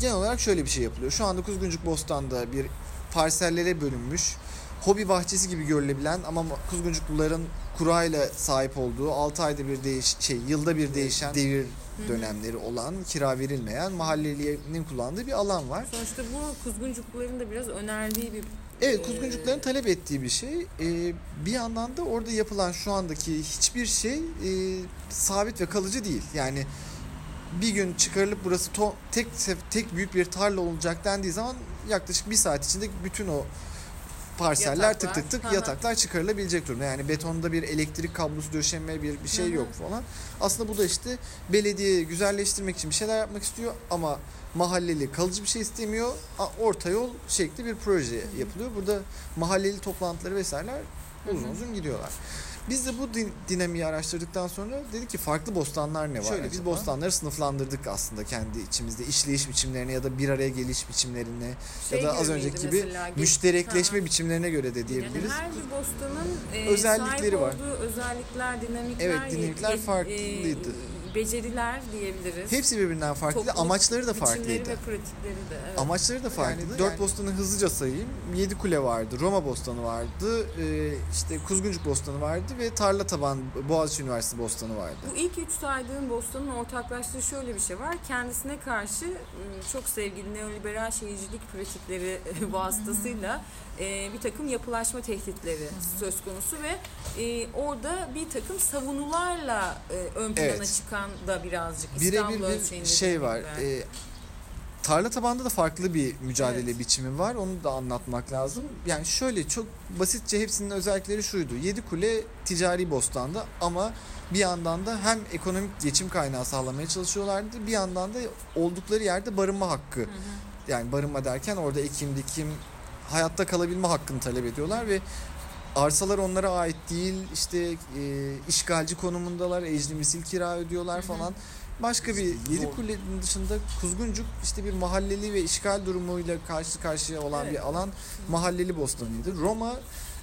genel olarak şöyle bir şey yapılıyor. Şu anda Kuzguncuk Bostan'da bir parsellere bölünmüş hobi bahçesi gibi görülebilen ama Kuzguncukluların kurayla sahip olduğu 6 ayda bir değiş şey yılda bir değişen devir dönemleri olan kira verilmeyen mahallelilerin kullandığı bir alan var. Sonuçta bu kuzguncukların da biraz önerdiği bir Evet e, kuzguncukların talep ettiği bir şey. Ee, bir yandan da orada yapılan şu andaki hiçbir şey e, sabit ve kalıcı değil. Yani bir gün çıkarılıp burası to- tek tek büyük bir tarla olacak dendiği zaman yaklaşık bir saat içinde bütün o parseller Yataklar. tık tık tık yataklar çıkarılabilecek durumda. Yani betonda bir elektrik kablosu döşeme bir bir şey Hı hı. yok falan. Aslında bu da işte belediye güzelleştirmek için bir şeyler yapmak istiyor ama mahalleli kalıcı bir şey istemiyor. Orta yol şekli bir proje yapılıyor. Burada mahalleli toplantıları vesaireler uzun Hı hı. uzun gidiyorlar. Biz de bu din- dinamiği araştırdıktan sonra dedik ki farklı bostanlar ne var? Şöyle biz acaba? bostanları sınıflandırdık aslında kendi içimizde işleyiş biçimlerine ya da bir araya geliş biçimlerine Şey ya da az önceki gibi mesela? Müşterekleşme Ha. biçimlerine göre de Yani diyebiliriz. her bir bostanın e, Özellikleri sahip var. olduğu özellikler, dinamikler, Evet, dinamikler ye- farklıydı. e, beceriler diyebiliriz. Hepsi birbirinden farklıydı. Topluluk Amaçları da biçimleri farklıydı. ve pratikleri de. Evet. Amaçları da farklıydı. Dört bostanı hızlıca sayayım. Yedi Kule vardı, Roma Bostanı vardı, e, işte Kuzguncuk Bostanı vardı ve Tarla Taban Boğaziçi Üniversitesi Bostanı vardı. Bu ilk üç saydığım bostanın ortaklaştığı şöyle bir şey var. Kendisine karşı ım, çok sevgili neoliberal şehircilik pratikleri vasıtasıyla e, bir takım yapılaşma tehditleri söz konusu ve e, orada bir takım savunularla e, ön plana Evet. çıkan da birazcık Birebir İstanbul bir şey var. E, tarla tabanda da farklı bir mücadele Evet. biçimi var. Onu da anlatmak lazım. Yani şöyle çok basitçe hepsinin özellikleri şuydu. Yedi Kule ticari bostanda ama bir yandan da hem ekonomik geçim kaynağı sağlamaya çalışıyorlardı. Bir yandan da oldukları yerde barınma hakkı. Hı hı. Yani barınma derken orada ekim dikim hayatta kalabilme hakkını talep ediyorlar ve arsalar onlara ait değil. İşte e, işgalci konumundalar. Ecri misil kira ödüyorlar falan. Başka bir yedi kulenin dışında Kuzguncuk işte bir mahalleli ve işgal durumuyla karşı karşıya olan Evet. bir alan mahalleli bostanıydı. Roma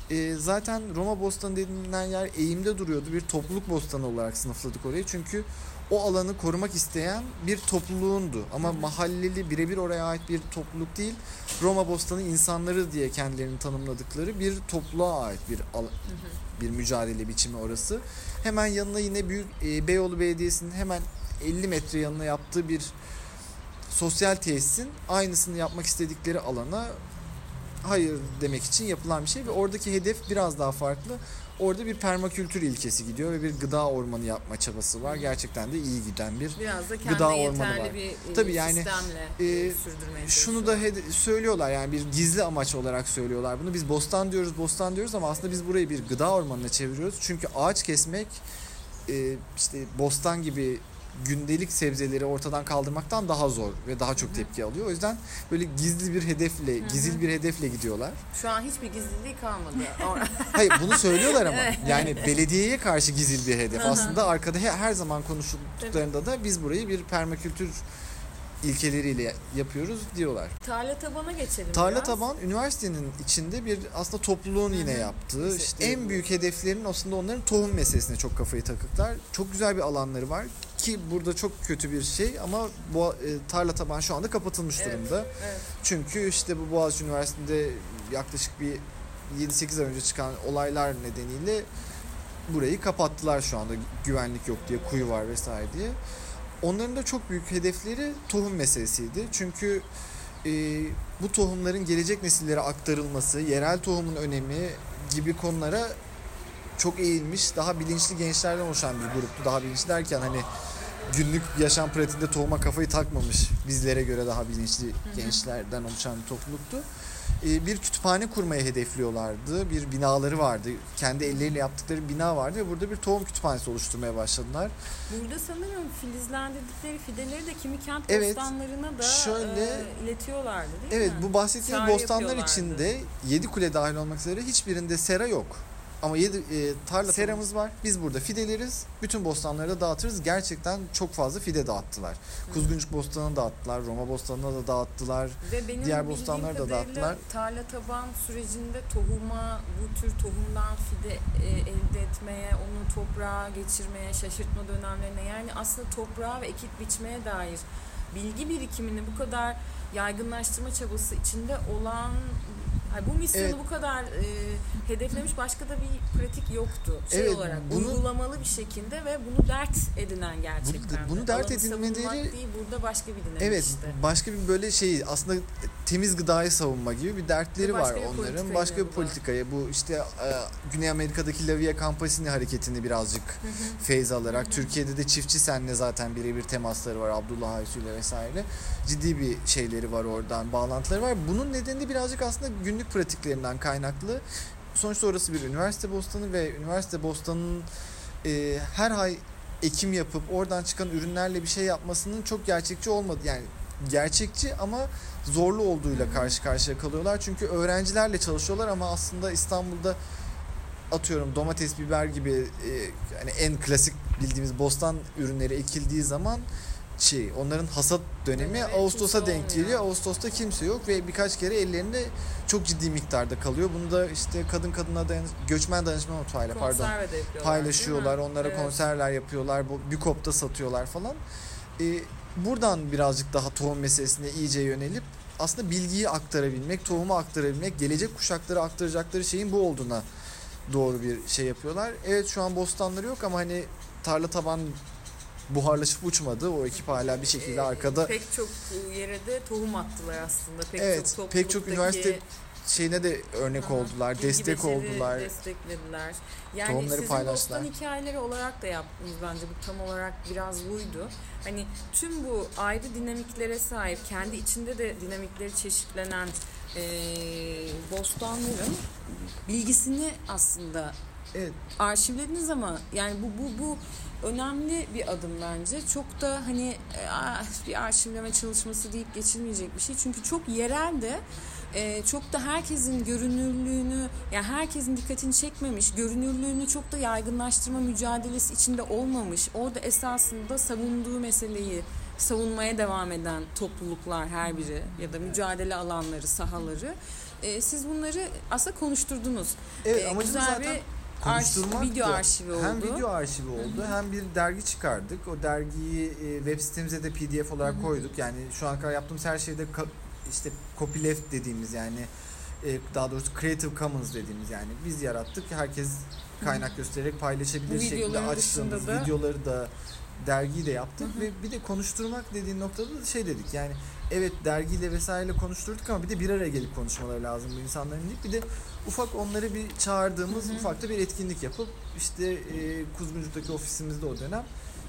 e, zaten Roma bostanı denilen yer eğimde duruyordu. Bir topluluk bostanı olarak sınıfladık orayı. Çünkü o alanı korumak isteyen bir topluluğundu. Ama mahalleli birebir oraya ait bir topluluk değil. Roma bostanı insanları diye kendilerini tanımladıkları bir topluluğa ait bir bir mücadele biçimi orası. Hemen yanına yine büyük e, Beyoğlu Belediyesi'nin hemen 50 metre yanına yaptığı bir sosyal tesisin aynısını yapmak istedikleri alana hayır demek için yapılan bir şey ve oradaki hedef biraz daha farklı. Orada bir permakültür ilkesi gidiyor ve bir gıda ormanı yapma çabası var. Gerçekten de iyi giden bir Biraz da Gıda ormanı var. bir e, Tabii yani, e, şunu da hede- söylüyorlar yani bir gizli amaç olarak söylüyorlar bunu. Biz bostan diyoruz, bostan diyoruz ama aslında biz burayı bir gıda ormanına çeviriyoruz. Çünkü ağaç kesmek e, işte bostan gibi gündelik sebzeleri ortadan kaldırmaktan daha zor ve daha çok tepki alıyor. O yüzden böyle gizli bir hedefle, gizli bir hedefle gidiyorlar. Şu an hiçbir gizliliği kalmadı. Hayır bunu söylüyorlar ama yani belediyeye karşı gizli bir hedef. Hı hı. Aslında arkada he- her zaman konuştuklarında da biz burayı bir permakültür ilkeleriyle yapıyoruz diyorlar. Tarla tabana geçelim Tarla biraz. Taban üniversitenin içinde bir aslında topluluğun yine Hı hı. yaptığı İşte işte en büyük hedeflerin aslında onların tohum meselesine çok kafayı takıklar. Çok güzel bir alanları var ki burada çok kötü bir şey ama bu e, Tarla Taban şu anda kapatılmış Evet, durumda. evet. Çünkü işte bu Boğaziçi Üniversitesi'nde yaklaşık bir 7-8 ay önce çıkan olaylar nedeniyle burayı kapattılar şu anda güvenlik yok diye kuyu var vesaire diye. Onların da çok büyük hedefleri tohum meselesiydi. Çünkü e, bu tohumların gelecek nesillere aktarılması, yerel tohumun önemi gibi konulara çok eğilmiş, daha bilinçli gençlerden oluşan bir gruptu. Daha bilinçli derken hani günlük yaşam pratiğinde tohuma kafayı takmamış bizlere göre daha bilinçli gençlerden oluşan bir topluluktu. Ee, bir kütüphane kurmayı hedefliyorlardı. Bir binaları vardı. Kendi elleriyle yaptıkları bir bina vardı ve burada bir tohum kütüphanesi oluşturmaya başladılar. Burada sanırım filizlendirdikleri fideleri de kimi kent Evet, bostanlarına da şöyle- e, iletiyorlardı değil Evet mi? bu bahsettiğim Çağrı bostanlar içinde yedi kule dahil olmak üzere hiçbirinde sera yok. Ama yedi, e, tarla seramız var. Biz burada fideleriz. Bütün bostanlara da dağıtırız. Gerçekten çok fazla fide dağıttılar. Kuzguncuk bostanını dağıttılar. Roma bostanına da dağıttılar. Ve benim Diğer bildiğim bostanları da dağıttılar. Tarla taban sürecinde tohuma, bu tür tohumdan fide e, elde etmeye, onu toprağa geçirmeye, şaşırtma dönemlerine yani aslında toprağa ve ekip biçmeye dair bilgi birikimini bu kadar yaygınlaştırma çabası içinde olan Ay, bu misyonu Evet. bu kadar e, hedeflemiş başka da bir pratik yoktu. Şey Evet, olarak bunu- uygulamalı bir şekilde ve bunu dert edinen gerçekten. bunu de. dert Alanı edinmeleri- değil burada başka bir dinamik Evet işte. başka bir böyle şey aslında temiz gıdayı savunma gibi bir dertleri başka var bir onların. Başka bir politikaya bu işte e, Güney Amerika'daki La Via Campesini hareketini birazcık feyz alarak Türkiye'de de çiftçi senle zaten birebir temasları var Abdullah Aysu ile vesaire. Ciddi bir şeyleri var oradan bağlantıları var. Bunun nedeni de birazcık aslında günlük pratiklerinden kaynaklı sonuçta orası bir üniversite bostanı ve üniversite bostanının e, her ay ekim yapıp oradan çıkan ürünlerle bir şey yapmasının çok gerçekçi olmadı. Yani gerçekçi ama zorlu olduğuyla karşı karşıya kalıyorlar. Çünkü öğrencilerle çalışıyorlar ama aslında İstanbul'da atıyorum domates, biber gibi e, yani en klasik bildiğimiz bostan ürünleri ekildiği zaman şey onların hasat dönemi Evet, Ağustos'a denk geliyor. Ağustos'ta kimse yok ve birkaç kere ellerinde çok ciddi miktarda kalıyor. Bunu da işte kadın kadına dayan göçmen dayanışma mutfağıyla pardon paylaşıyorlar. Onlara Evet. konserler yapıyorlar. Bu Bükop'ta satıyorlar falan. Ee, buradan birazcık daha tohum meselesine iyice yönelip aslında bilgiyi aktarabilmek, tohumu aktarabilmek, gelecek kuşaklara aktaracakları şeyin bu olduğuna doğru bir şey yapıyorlar. Evet şu an bostanları yok ama hani tarla taban buharlaşıp uçmadı. O ekip hala bir şekilde Ee, arkada pek çok yere de tohum attılar aslında. Pek Evet, çok pek çok üniversite şeyine de örnek Aha, oldular, destek oldular. Desteklediler. Yani Tohumları sizin paylaştılar. bostan hikayeleri olarak da yaptınız bence. Bu tam olarak biraz buydu. Hani tüm bu ayrı dinamiklere sahip, kendi içinde de dinamikleri çeşitlenen eee bostanların bilgisini aslında Evet, arşivlediniz ama yani bu bu bu önemli bir adım bence. Çok da hani e, bir arşivleme çalışması deyip geçilmeyecek bir şey. Çünkü çok yerel de e, çok da herkesin görünürlüğünü yani herkesin dikkatini çekmemiş, görünürlüğünü çok da yaygınlaştırma mücadelesi içinde olmamış. Orada esasında savunduğu meseleyi savunmaya devam eden topluluklar her biri ya da mücadele alanları, sahaları. E, siz bunları aslında konuşturdunuz. evet E, amacımız güzel zaten bir konuşturmak arşiv, video da arşivi oldu. Hem video arşivi oldu hem bir dergi çıkardık. O dergiyi e, web sitemize de pdf olarak koyduk. Yani şu ana kadar yaptığımız her şeyde ka- işte copyleft dediğimiz yani e, daha doğrusu Creative Commons dediğimiz yani biz yarattık. Herkes kaynak göstererek paylaşabilir Bu şekilde açtığımız da- videoları da dergiyi de yaptık ve bir de konuşturmak dediğin noktada da şey dedik yani evet dergiyle vesaireyle konuşturduk ama bir de bir araya gelip konuşmaları lazım bu insanların deyip bir de ufak onları bir çağırdığımız ufak da bir etkinlik yapıp işte e, Kuzguncuk'taki ofisimizde o dönem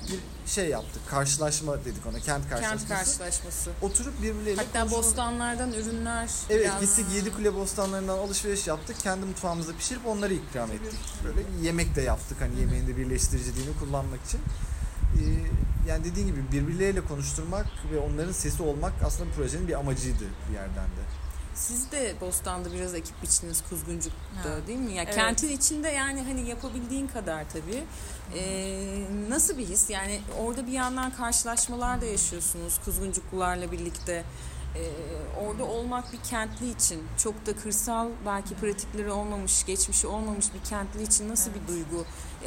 bir şey yaptık. Karşılaşma dedik ona. Kent karşılaşması. Kent karşılaşması. Oturup birbirleriyle Hatta konuşma- bostanlardan ürünler. Evet biraz- gittik Yedikule bostanlarından alışveriş yaptık. Kendi mutfağımızda pişirip onları ikram ettik. Böyle yemek de yaptık hani yemeğin de birleştiriciliğini kullanmak için. Ee, yani dediğin gibi birbirleriyle konuşturmak ve onların sesi olmak aslında projenin bir amacıydı bir yerden de. Siz de Bostan'da biraz ekip biçtiniz Kuzguncuk'ta Ha. değil mi? Ya Evet. kentin içinde yani hani yapabildiğin kadar tabii. Ee, nasıl bir his? Yani orada bir yandan karşılaşmalar da yaşıyorsunuz Kuzguncuklularla birlikte. Ee, orada olmak bir kentli için çok da kırsal belki pratikleri olmamış, geçmişi olmamış bir kentli için nasıl bir duygu?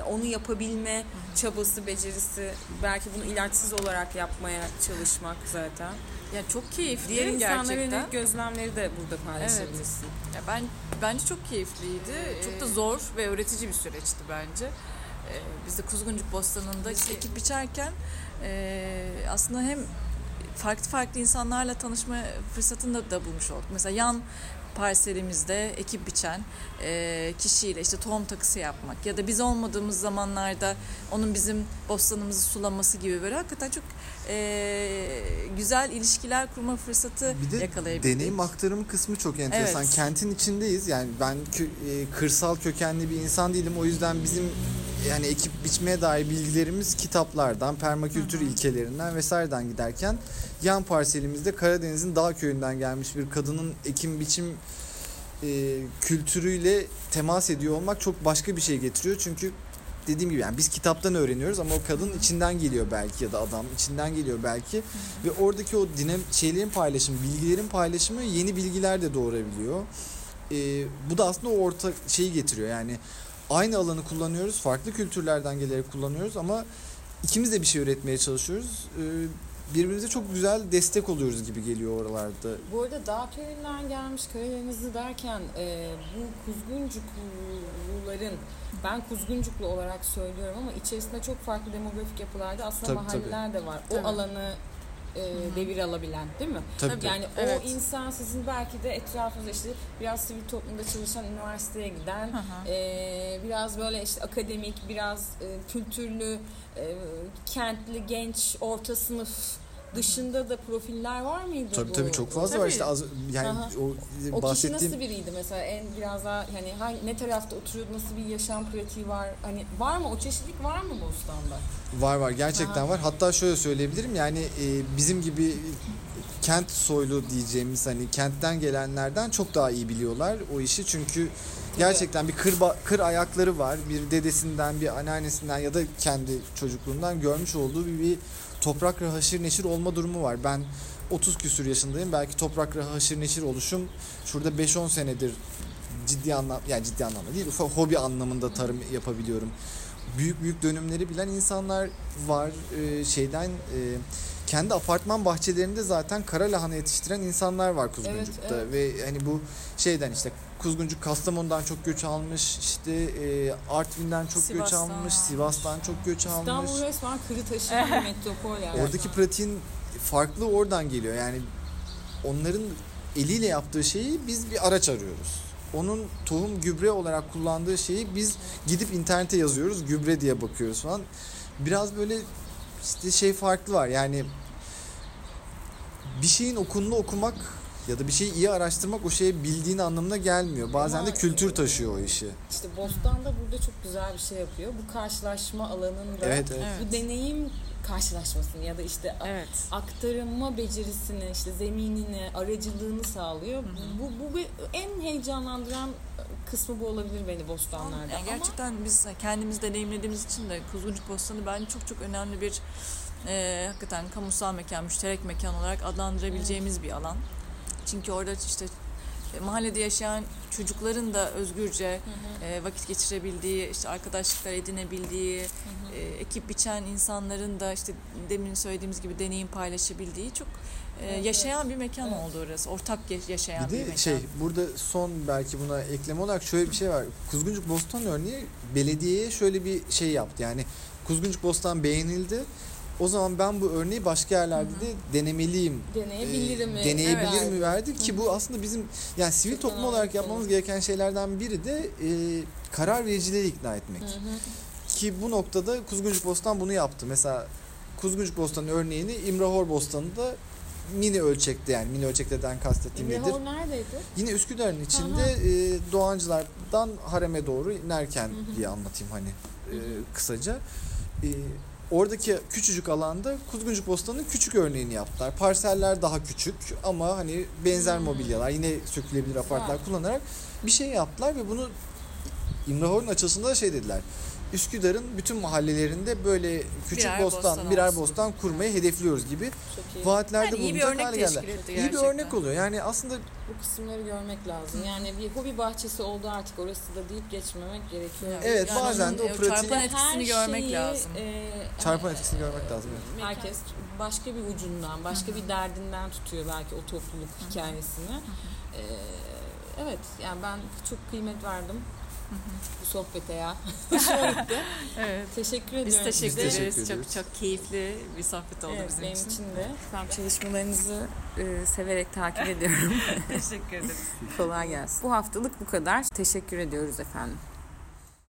Onu yapabilme çabası, becerisi, belki bunu ilaçsız olarak yapmaya çalışmak zaten. Ya çok keyifli Diğer yönelik gözlemleri de burada paylaşabilirsin. Ya ben bence çok keyifliydi. Çok da zor ve öğretici bir süreçti bence. Ee, biz de Kuzguncuk Bostanı'nda ekip biçerken e, aslında hem farklı farklı insanlarla tanışma fırsatını da, da bulmuş olduk. Mesela yan parselimizde ekip biçen e, kişiyle işte tohum takısı yapmak ya da biz olmadığımız zamanlarda onun bizim bostanımızı sulaması gibi böyle hakikaten çok e, güzel ilişkiler kurma fırsatı Bir de yakalayabildik. deneyim aktarımı kısmı çok enteresan. Evet. Kentin içindeyiz. Yani ben kö- e, kırsal kökenli bir insan değilim. O yüzden bizim yani ekip biçmeye dair bilgilerimiz kitaplardan, permakültür ilkelerinden vesaireden giderken yan parselimizde Karadeniz'in dağ köyünden gelmiş bir kadının ekim biçim e, kültürüyle temas ediyor olmak çok başka bir şey getiriyor. Çünkü dediğim gibi yani biz kitaptan öğreniyoruz ama o kadın içinden geliyor belki ya da adam içinden geliyor belki ve oradaki o dinam şeylerin paylaşımı, bilgilerin paylaşımı yeni bilgiler de doğurabiliyor. Ee, bu da aslında o orta şeyi getiriyor. Yani aynı alanı kullanıyoruz, farklı kültürlerden gelerek kullanıyoruz ama ikimiz de bir şey üretmeye çalışıyoruz. Ee, birbirimize çok güzel destek oluyoruz gibi geliyor oralarda. Bu arada dağ köyünden gelmiş köylerinizi derken e, bu Kuzguncukluların ben Kuzguncuklu olarak söylüyorum ama içerisinde çok farklı demografik yapılarda aslında Tabii, mahalleler de var. O Tabii. alanı e, devir alabilen değil mi? Tabii, tabii. Yani Evet. o insan sizin belki de etrafınızda işte biraz sivil toplumda çalışan, üniversiteye giden, e, biraz böyle işte akademik, biraz e, kültürlü, e, kentli, genç, orta sınıf dışında da profiller var mıydı? Tabii bu? tabii çok fazla var Tabii. işte az yani Aha. o O kişi nasıl biriydi mesela en biraz daha hani hangi, ne tarafta oturuyordu nasıl bir yaşam pratiği var hani var mı o çeşitlilik var mı Bostan'da? Var var gerçekten Aha. var. Hatta şöyle söyleyebilirim yani e, bizim gibi kent soylu diyeceğimiz hani kentten gelenlerden çok daha iyi biliyorlar o işi çünkü gerçekten bir kır, kır ayakları var. Bir dedesinden, bir anneannesinden ya da kendi çocukluğundan görmüş olduğu bir, bir toprakla haşır neşir olma durumu var. Ben 30 küsür yaşındayım. Belki toprakla haşır neşir oluşum şurada 5-10 senedir ciddi anlam yani ciddi anlamda değil ufak hobi anlamında tarım yapabiliyorum. Büyük büyük dönümleri bilen insanlar var Ee, şeyden e, kendi apartman bahçelerinde zaten kara lahana yetiştiren insanlar var Kuzguncuk'ta Evet, ve hani bu şeyden işte Kuzguncuk Kastamonu'dan çok göç almış işte e, Artvin'den çok göç Sivas'tan almış almış. Sivas'tan çok göç almış. İstanbul resmen kırı taşıyan bir metropol yani. Oradaki pratiğin farklı oradan geliyor. Yani onların eliyle yaptığı şeyi biz bir araç arıyoruz. Onun tohum gübre olarak kullandığı şeyi biz gidip internete yazıyoruz. Gübre diye bakıyoruz falan. Biraz böyle işte şey farklı var. Yani bir şeyin okununu okumak ya da bir şeyi iyi araştırmak o şeyi bildiğin anlamına gelmiyor. Bazen Ama- de kültür taşıyor o işi. İşte Bostan da burada çok güzel bir şey yapıyor. Bu karşılaşma alanında Evet evet. Evet. bu deneyim karşılaşmasını ya da işte Evet. aktarılma becerisini, işte zeminini, aracılığını sağlıyor. Bu, bu bir- en heyecanlandıran kısmı bu olabilir beni Bostanlar'da. Yani gerçekten biz kendimiz deneyimlediğimiz için de Kuzguncuk Bostanı bence çok çok önemli bir e, hakikaten kamusal mekan, müşterek mekan olarak adlandırabileceğimiz bir alan. Çünkü orada işte e, mahallede yaşayan çocukların da özgürce e, vakit geçirebildiği, işte arkadaşlıklar edinebildiği, e, ekip biçen insanların da işte demin söylediğimiz gibi deneyim paylaşabildiği çok e, Evet, yaşayan bir mekan Evet. oldu orası. Ortak ya- yaşayan Bir bir, de mekan. şey burada son belki buna ekleme olarak şöyle bir şey var. Kuzguncuk Bostan örneği belediyeye şöyle bir şey yaptı. Yani Kuzguncuk Bostan beğenildi. O zaman ben bu örneği başka yerlerde de denemeliyim. Deneyebilir mi? deneyebilir Evet. mi verdi ki bu aslında bizim yani sivil Çok toplum olarak yapmamız gereken şeylerden biri de e, karar vericileri ikna etmek. Hı hı. Ki bu noktada Kuzguncuk Bostan bunu yaptı. Mesela Kuzguncuk Bostan örneğini İmrahor Bostanı'nda mini ölçekte yani mini ölçekten kastettiğim nedir? İmrahor neredeydi? Yine Üsküdar'ın içinde e, Doğancılar'dan Harem'e doğru inerken diye anlatayım hani e, kısaca. E, oradaki küçücük alanda Kuzguncuk Bostanı'nın küçük örneğini yaptılar. Parseller daha küçük ama hani benzer mobilyalar yine sökülebilir apartlar kullanarak bir şey yaptılar ve bunu İmrahor'un açılışında da şey dediler. Üsküdar'ın bütün mahallelerinde böyle küçük Birer bostan, bostan birer olsun. bostan kurmayı hedefliyoruz gibi vaatlerde Yani bulunacak hale geldiler. İyi bir örnek oluyor. Yani aslında Bu kısımları görmek lazım. Yani bir hobi bahçesi oldu artık orası da deyip geçmemek gerekiyor. Evet, Yani bazen de o e, pratiği- çarpan Her etkisini görmek şeyi, lazım. e, çarpan etkisini görmek lazım. evet. Herkes başka bir ucundan, başka bir derdinden tutuyor belki o topluluk hikayesini. Ee, evet, yani ben çok kıymet verdim bu sohbete ya. Hoşuma gitti. Evet. Teşekkür Biz ediyorum. teşekkür teşekkür ederiz. ediyoruz. Çok çok keyifli bir sohbet oldu Evet, bizim benim için. için de. Ben çalışmalarınızı e, severek takip ediyorum. teşekkür ederiz. Kolay gelsin. Bu haftalık bu kadar. Teşekkür ediyoruz efendim.